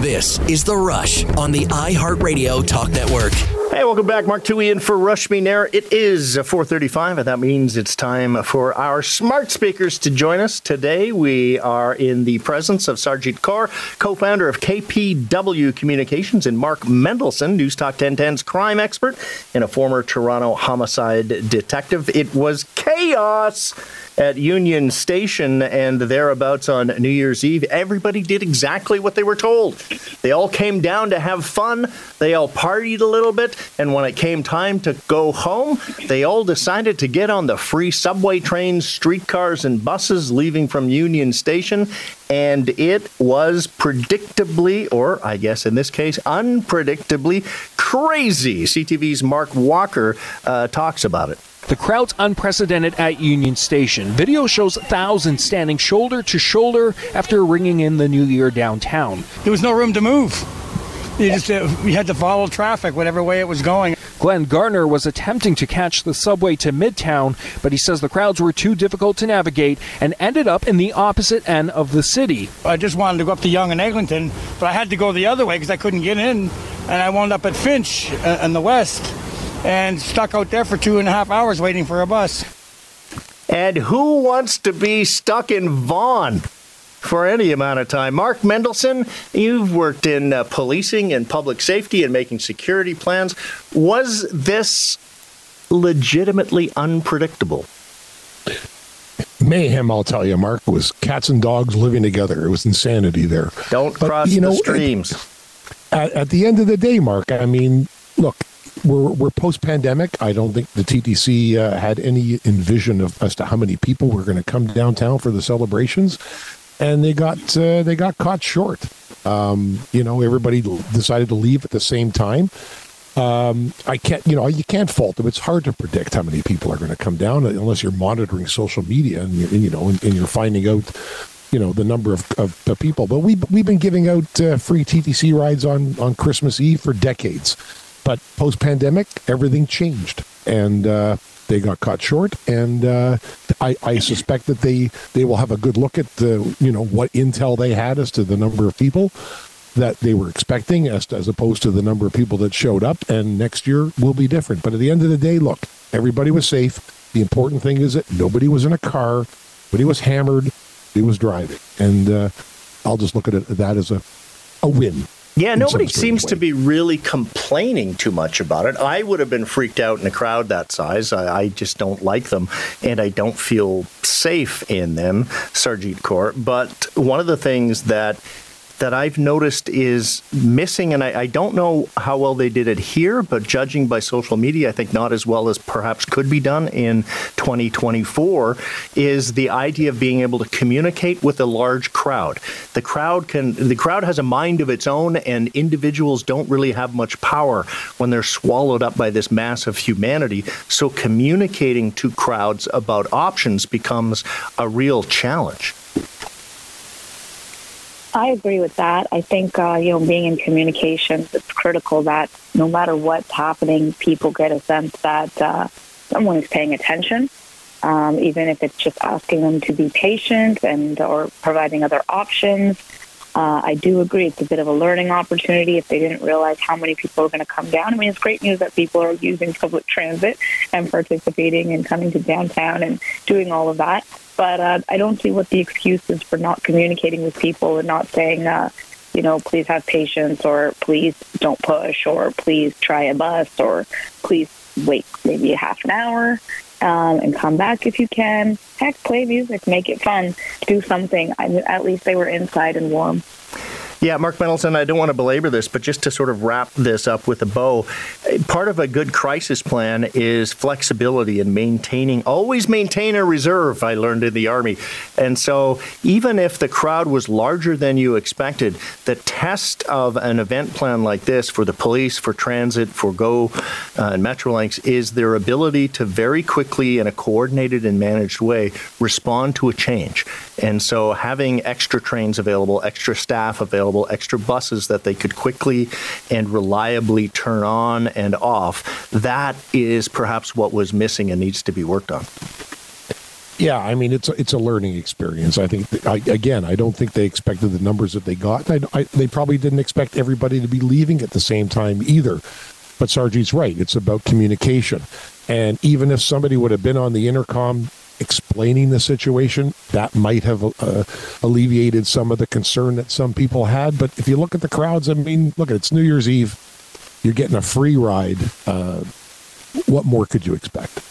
This is The Rush on the iHeartRadio Talk Network. Hey, welcome back. Mark Towhey in for Rashmi Nair. It is 435, and that means it's time for our smart speakers to join us. Today, we are in the presence of Sarbjit Kaur, co-founder of KPW Communications, and Mark Mendelson, Newstalk 1010's crime expert and a former Toronto homicide detective. It was chaos at Union Station and thereabouts on New Year's Eve, everybody did exactly what they were told. They all came down to have fun, they all partied a little bit, and when it came time to go home, they all decided to get on the free subway trains, streetcars, and buses leaving from Union Station. And it was predictably, or I guess in this case, unpredictably crazy. CTV's Mark Walker uh, talks about it. The crowd's unprecedented at Union Station. Video shows thousands standing shoulder to shoulder after ringing in the new year downtown. There was no room to move. You just uh, you had to follow traffic, whatever way it was going. Glenn Garner was attempting to catch the subway to Midtown, but he says the crowds were too difficult to navigate and ended up in the opposite end of the city. I just wanted to go up to Yonge and Eglinton, but I had to go the other way because I couldn't get in, and I wound up at Finch uh, in the west and stuck out there for two and a half hours waiting for a bus. And who wants to be stuck in Vaughan? for any amount of time. Mark Mendelson, you've worked in uh, policing and public safety and making security plans. Was this legitimately unpredictable? Mayhem, I'll tell you, Mark, was cats and dogs living together. It was insanity there. Don't but, cross you know, the streams. At, at the end of the day, Mark, I mean, look, we're, we're post pandemic. I don't think the TTC uh, had any envision of as to how many people were going to come downtown for the celebrations, and they got uh, they got caught short. Um, you know, everybody decided to leave at the same time. Um, I can't, you know, you can't fault them. It's hard to predict how many people are going to come down unless you're monitoring social media and, and you know, and, and, you're finding out, you know, the number of, of, of people. But we we've been giving out uh, free TTC rides on on Christmas Eve for decades. But post pandemic, everything changed, and uh, they got caught short. And uh, I, I, suspect that they they will have a good look at the you know what intel they had as to the number of people that they were expecting, as as opposed to the number of people that showed up. And next year will be different. But at the end of the day, look, everybody was safe. The important thing is that nobody was in a car, nobody was hammered, he was driving, and uh, I'll just look at it that as a a win yeah, nobody seems way. to be really complaining too much about it. I would have been freaked out in a crowd that size. I, I just don't like them, and I don't feel safe in them, Sarbjit Kaur. But one of the things that that I've noticed is missing, and I, I, don't know how well they did it here, but judging by social media, I think not as well as perhaps could be done in 2024, is the idea of being able to communicate with a large crowd. The crowd can, the crowd has a mind of its own, and individuals don't really have much power when they're swallowed up by this mass of humanity. So communicating to crowds about options becomes a real challenge. I agree with that. I think, uh, you know, being in communications, it's critical that no matter what's happening, people get a sense that uh, someone is paying attention, um, even if it's just asking them to be patient and or providing other options. Uh, I do agree it's a bit of a learning opportunity if they didn't realize how many people are going to come down. I mean, it's great news that people are using public transit and participating and coming to downtown and doing all of that. But uh, I don't see what the excuse is for not communicating with people and not saying, uh, you know, please have patience or please don't push or please try a bus or please wait maybe half an hour um, and come back if you can. Heck, play music, make it fun, do something. I mean, at least they were inside and warm. Yeah, Mark Mendelson, I don't want to belabor this, but just to sort of wrap this up with a bow, part of a good crisis plan is flexibility and maintaining, always maintain a reserve, I learned in the Army. And so even if the crowd was larger than you expected, the test of an event plan like this for the police, for transit, for GO uh, and Metrolinx is their ability to very quickly, in a coordinated and managed way, respond to a change. And so having extra trains available, extra staff available, extra buses that they could quickly and reliably turn on and off. That is perhaps what was missing and needs to be worked on. Yeah, I mean it's a, it's a learning experience. I think I, again, I don't think they expected the numbers that they got. I, I, they probably didn't expect everybody to be leaving at the same time either. But Sarbjit's right; it's about communication. And even if somebody would have been on the intercom explaining the situation, that might have uh, alleviated some of the concern that some people had. But if you look at the crowds, I mean, look, it's New Year's Eve. You're getting a free ride. Uh, what more could you expect?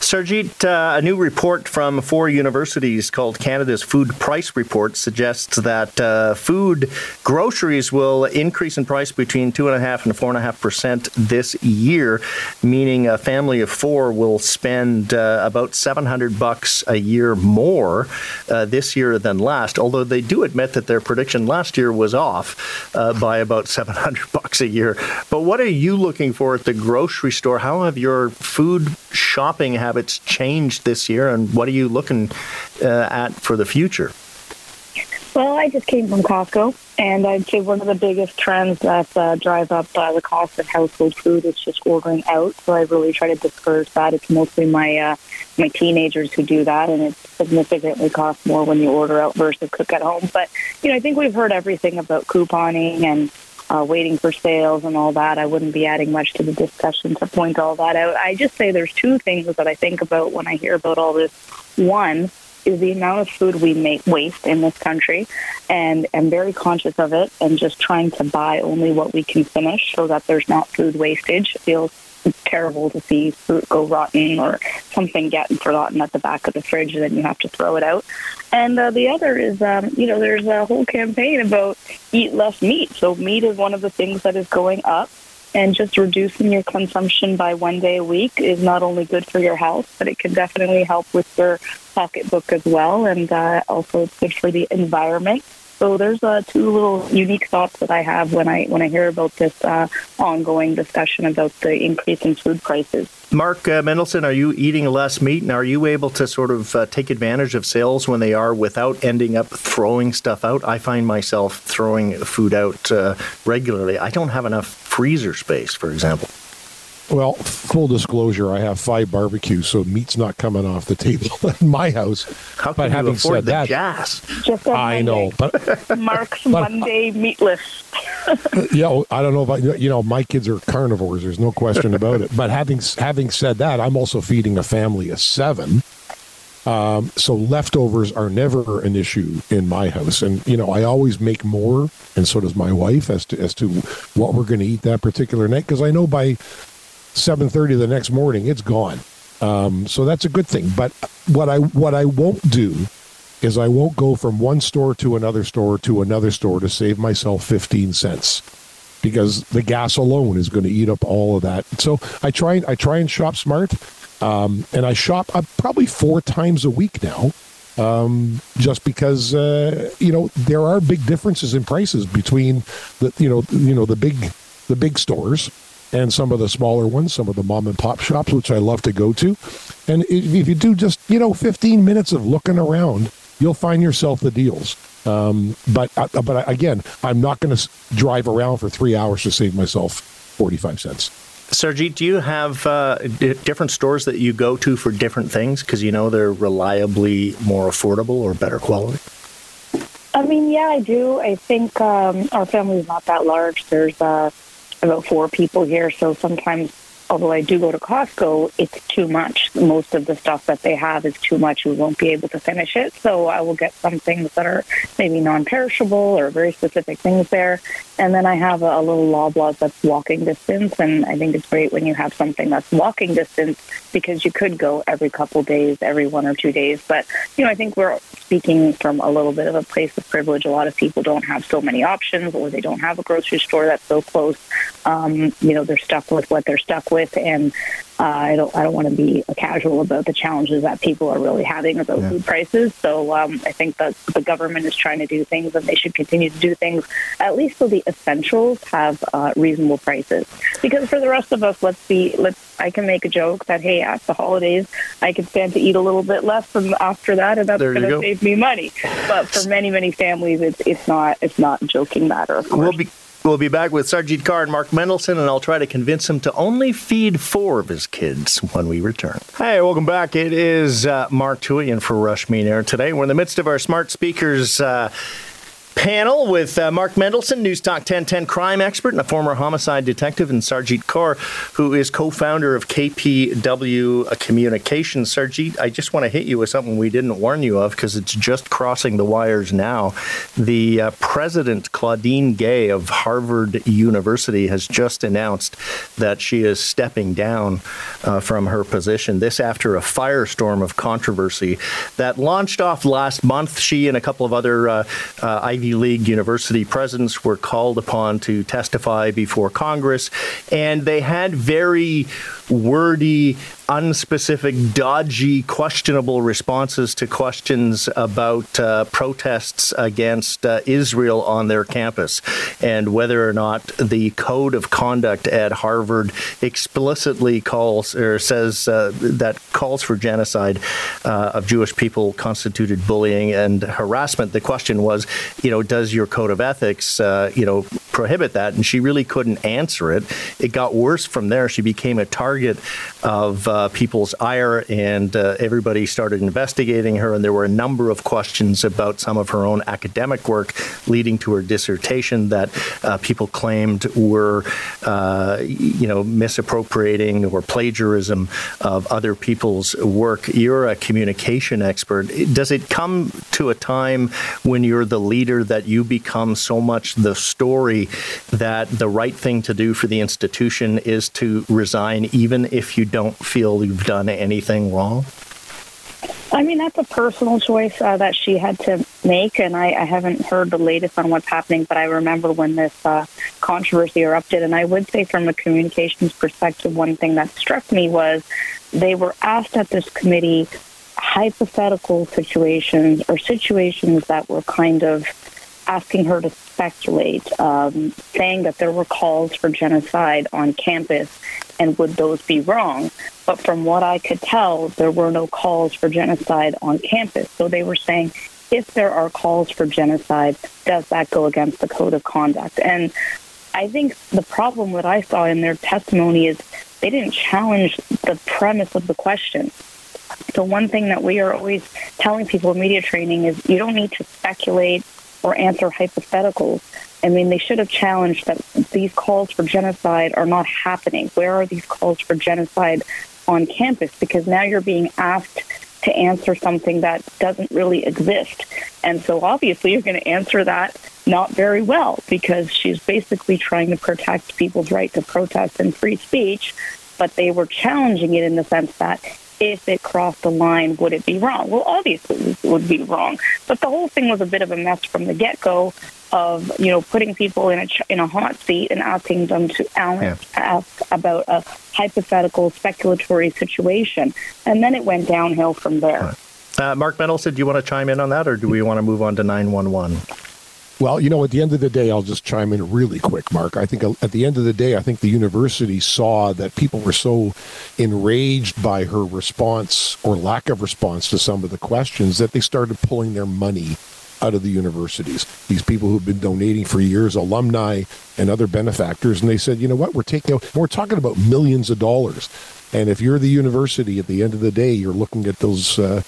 Sarbjit, uh, a new report from four universities called Canada's Food Price Report suggests that uh, food groceries will increase in price between two and a half and four and a half percent this year, meaning a family of four will spend uh, about seven hundred bucks a year more uh, this year than last. Although they do admit that their prediction last year was off uh, by about seven hundred bucks a year. But what are you looking for at the grocery store? How have your food shopping habits changed this year, and what are you looking uh, at for the future? Well, I just came from Costco, and I'd say one of the biggest trends that uh, drive up uh, the cost of household food is just ordering out. So I really try to discourage that. It's mostly my uh, my teenagers who do that, and it significantly costs more when you order out versus cook at home. But you know, I think we've heard everything about couponing and uh, waiting for sales and all that. I wouldn't be adding much to the discussion to point all that out. I just say there's two things that I think about when I hear about all this. One is the amount of food we make waste in this country, and I'm very conscious of it, and just trying to buy only what we can finish so that there's not food wastage. Feels terrible to see fruit go rotten or something get forgotten at the back of the fridge and then you have to throw it out. And uh, the other is, um, you know, there's a whole campaign about eat less meat. So meat is one of the things that is going up. And just reducing your consumption by one day a week is not only good for your health, but it can definitely help with your pocketbook as well. And uh, also, it's good for the environment. So there's uh, two little unique thoughts that I have when I when I hear about this uh, ongoing discussion about the increase in food prices. Mark uh, Mendelson, are you eating less meat, and are you able to sort of uh, take advantage of sales when they are without ending up throwing stuff out? I find myself throwing food out uh, regularly. I don't have enough freezer space, for example. Well, full disclosure, I have five barbecues, so meat's not coming off the table in my house. How can but you having afford said the that, jazz? Just on I know, but Mark's but- Monday meat list. yeah, I don't know about you know my kids are carnivores. There's no question about it. But having having said that, I'm also feeding a family of seven. Um, so leftovers are never an issue in my house, and you know I always make more, and so does my wife as to as to what we're going to eat that particular night because I know by seven thirty the next morning it's gone. Um, so that's a good thing. But what I what I won't do is I won't go from one store to another store to another store to save myself 15 cents because the gas alone is going to eat up all of that. So I try I try and shop smart, um, and I shop uh, probably four times a week now, um, just because uh, you know there are big differences in prices between the you know you know the big the big stores and some of the smaller ones, some of the mom and pop shops, which I love to go to. And if if you do just you know 15 minutes of looking around, you'll find yourself the deals. Um, but uh, but again, I'm not going to drive around for three hours to save myself 45 cents. Sarbjit, do you have uh, d- different stores that you go to for different things because you know they're reliably more affordable or better quality? I mean, yeah, I do. I think um, our family is not that large. There's uh, about four people here, so sometimes, although I do go to Costco, it's too much. Most of the stuff that they have is too much. We won't be able to finish it, so I will get some things that are maybe non-perishable or very specific things there. And then I have a, a little Loblaws that's walking distance, and I think it's great when you have something that's walking distance because you could go every couple days, every one or two days. But you know, I think we're speaking from a little bit of a place of privilege. A lot of people don't have so many options, or they don't have a grocery store that's so close. Um, you know, they're stuck with what they're stuck with, and uh, I don't. I don't want to be casual about the challenges that people are really having about food prices. So um, I think that the government is trying to do things, and they should continue to do things at least so the essentials have uh, reasonable prices. Because for the rest of us, let's be. Let's. I can make a joke that hey, at the holidays, I can stand to eat a little bit less, and after that, and that's going to save me money. But for many, many families, it's it's not. It's not joking matter. Well, be- We'll be back with Sarbjit Kaur and Mark Mendelson, and I'll try to convince him to only feed four of his kids when we return. Hey, welcome back. It is uh, Mark Towhey in for Rashmi Nair today. We're in the midst of our smart speakers. Uh, panel with uh, Mark Mendelson, Newstalk 1010 crime expert and a former homicide detective, and Sarbjit Kaur, who is co founder of KPW Communications. Sarbjit, I just want to hit you with something we didn't warn you of because it's just crossing the wires now. The uh, president, Claudine Gay of Harvard University, has just announced that she is stepping down uh, from her position. This after a firestorm of controversy that launched off last month. She and a couple of other uh, uh, Ivy Ivy League university presidents were called upon to testify before Congress, and they had very wordy, unspecific, dodgy, questionable responses to questions about uh, protests against uh, Israel on their campus and whether or not the code of conduct at Harvard explicitly calls or says uh, that calls for genocide uh, of Jewish people constituted bullying and harassment. The question was, you know, does your code of ethics, uh, you know, prohibit that? And she really couldn't answer it. It got worse from there. She became a target of uh, people's ire, and uh, everybody started investigating her. And there were a number of questions about some of her own academic work leading to her dissertation that uh, people claimed were, uh, you know, misappropriating or plagiarism of other people's work. You're a communication expert. Does it come to a time when you're the leader that you become so much the story that the right thing to do for the institution is to resign, even if you don't feel you've done anything wrong? I mean, that's a personal choice uh, that she had to make, and I, I, haven't heard the latest on what's happening, but I remember when this uh, controversy erupted. And I would say, from a communications perspective, one thing that struck me was they were asked at this committee hypothetical situations or situations that were kind of asking her to speculate, um, saying that there were calls for genocide on campus, and would those be wrong? But from what I could tell, there were no calls for genocide on campus. So they were saying, if there are calls for genocide, does that go against the code of conduct? And I think the problem that I saw in their testimony is they didn't challenge the premise of the question. So one thing that we are always telling people in media training is you don't need to speculate or answer hypotheticals. I mean, they should have challenged that these calls for genocide are not happening. Where are these calls for genocide on campus? Because now you're being asked to answer something that doesn't really exist. And so obviously you're going to answer that not very well because she's basically trying to protect people's right to protest and free speech, but they were challenging it in the sense that if it crossed the line, would it be wrong? Well, obviously it would be wrong. But the whole thing was a bit of a mess from the get go of, you know, putting people in a, in a hot seat and asking them to yeah. ask about a hypothetical speculatory situation. And then it went downhill from there. Uh, Mark Mendelson, do you want to chime in on that or do we want to move on to 911? Well, you know, at the end of the day, I'll just chime in really quick, Mark. I think at the end of the day, I think the university saw that people were so enraged by her response or lack of response to some of the questions that they started pulling their money out of the universities. These people who've been donating for years, alumni and other benefactors, and they said, you know what, we're taking we're talking about millions of dollars. And if you're the university, at the end of the day, you're looking at those. Uh,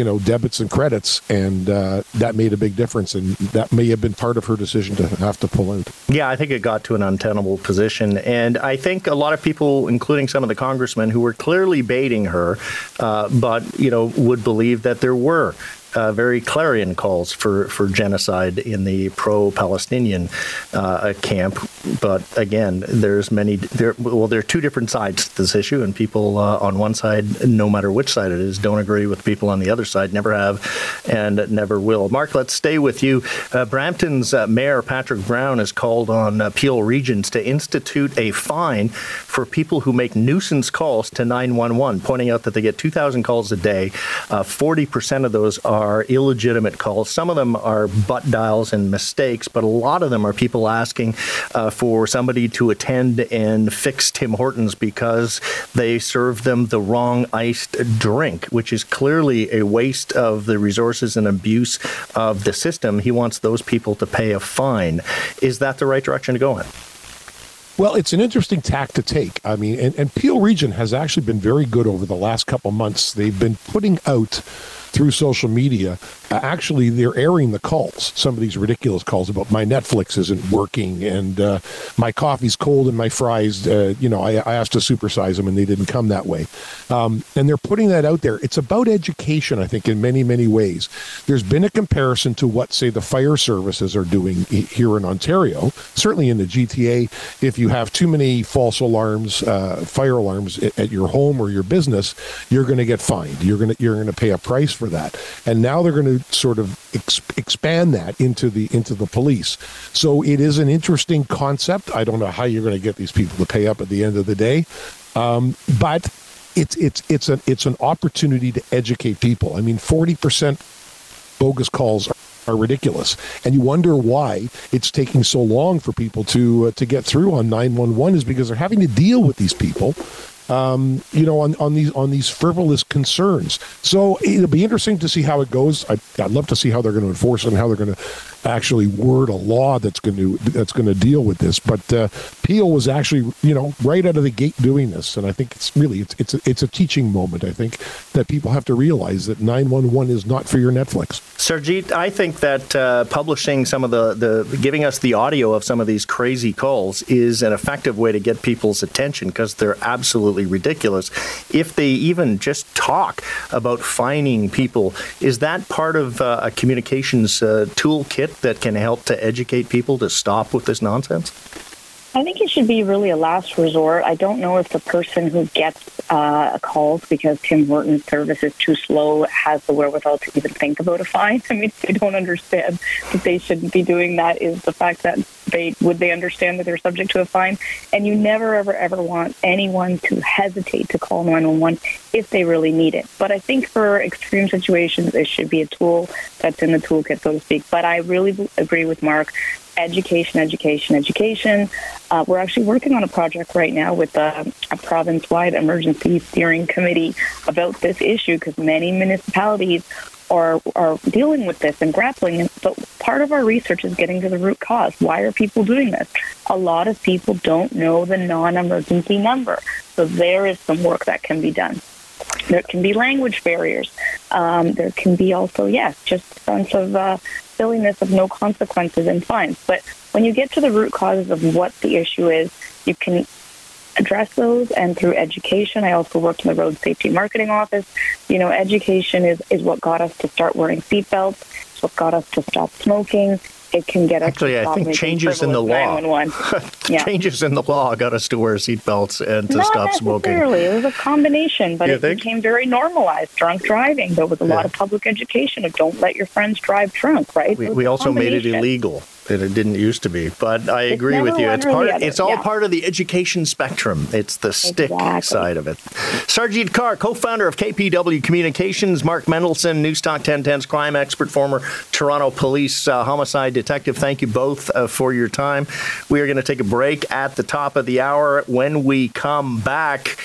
you know debits and credits, and uh, that made a big difference. And that may have been part of her decision to have to pull out. Yeah, I think it got to an untenable position, and I think a lot of people, including some of the congressmen, who were clearly baiting her, uh, but you know would believe that there were uh, very clarion calls for, for genocide in the pro-Palestinian uh, camp. But again, there's many. There, well, there are two different sides to this issue, and people uh, on one side, no matter which side it is, don't agree with people on the other side. Never have, and never will. Mark, let's stay with you. Uh, Brampton's uh, Mayor Patrick Brown has called on uh, Peel Regions to institute a fine for people who make nuisance calls to 911, pointing out that they get 2,000 calls a day. 40% of those are are illegitimate calls. Some of them are butt dials and mistakes, but a lot of them are people asking uh, for somebody to attend and fix Tim Hortons because they served them the wrong iced drink, which is clearly a waste of the resources and abuse of the system. He wants those people to pay a fine. Is that the right direction to go in? Well, it's an interesting tack to take. I mean, and, and Peel Region has actually been very good over the last couple months. They've been putting out through social media, uh, actually they're airing the calls, some of these ridiculous calls about my Netflix isn't working and uh, my coffee's cold and my fries, uh, you know, I, I, asked to supersize them and they didn't come that way. Um, and they're putting that out there. It's about education, I think, in many, many ways. There's been a comparison to what, say, the fire services are doing here in Ontario, certainly in the GTA. If you have too many false alarms, uh, fire alarms at your home or your business, you're going to get fined. You're going to you're going to pay a price for that. And now they're going to sort of ex- expand that into the into the police. So it is an interesting concept. I don't know how you're going to get these people to pay up at the end of the day, um, but it's it's it's an it's an opportunity to educate people. I mean, forty percent bogus calls are, are ridiculous, and you wonder why it's taking so long for people to uh, to get through on nine one one is because they're having to deal with these people um, you know, on, on these on these frivolous concerns. So it'll be interesting to see how it goes. I, would love to see how they're going to enforce it and how they're going to actually word a law that's going to that's going to deal with this. But uh, Peel was actually, you know, right out of the gate doing this, and I think it's really it's it's a, it's a teaching moment. I think that people have to realize that nine one one is not for your Netflix. Sarbjit, I think that uh, publishing some of the the giving us the audio of some of these crazy calls is an effective way to get people's attention because they're absolutely ridiculous. If they even just talk about fining people, is that part of uh, a communications uh, toolkit? That can help to educate people to stop with this nonsense? I think it should be really a last resort. I don't know if the person who gets uh, calls because Tim Hortons service is too slow has the wherewithal to even think about a fine. I mean, they don't understand that they shouldn't be doing that. Is the fact that they would they understand that they're subject to a fine? And you never, ever, ever want anyone to hesitate to call 911 if they really need it. But I think for extreme situations, it should be a tool that's in the toolkit, so to speak. But I really agree with Mark education, education, education. Uh, we're actually working on a project right now with a, a province-wide emergency steering committee about this issue because many municipalities are are dealing with this and grappling. But part of our research is getting to the root cause. Why are people doing this? A lot of people don't know the non-emergency number, so there is some work that can be done. There can be language barriers. Um, there can be also, yes, just a sense of uh, silliness of no consequences and fines. But when you get to the root causes of what the issue is, you can address those and through education. I also worked in the road safety marketing office. You know, education is, is what got us to start wearing seatbelts. It's what got us to stop smoking it can get. Actually, I think changes in the law. yeah. changes in the law got us to wear seatbelts and to Not stop smoking. It was a combination, but you it think? became very normalized. Drunk driving. There was a yeah. lot of public education of don't let your friends drive drunk. Right. We, we also made it illegal that it didn't used to be. But I it's agree with you. It's part. It's all yeah. part of the education spectrum. It's the stick exactly. side of it. Sarbjit Kaur, co-founder of KPW Communications, Mark Mendelson, Newstalk 1010's crime expert, former Toronto Police uh, homicide detective. Thank you both uh, for your time. We are going to take a break at the top of the hour. When we come back.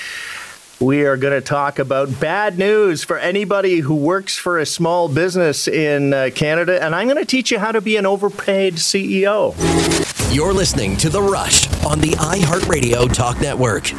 We are going to talk about bad news for anybody who works for a small business in uh, Canada, and I'm going to teach you how to be an overpaid CEO. You're listening to The Rush on the iHeartRadio Talk Network.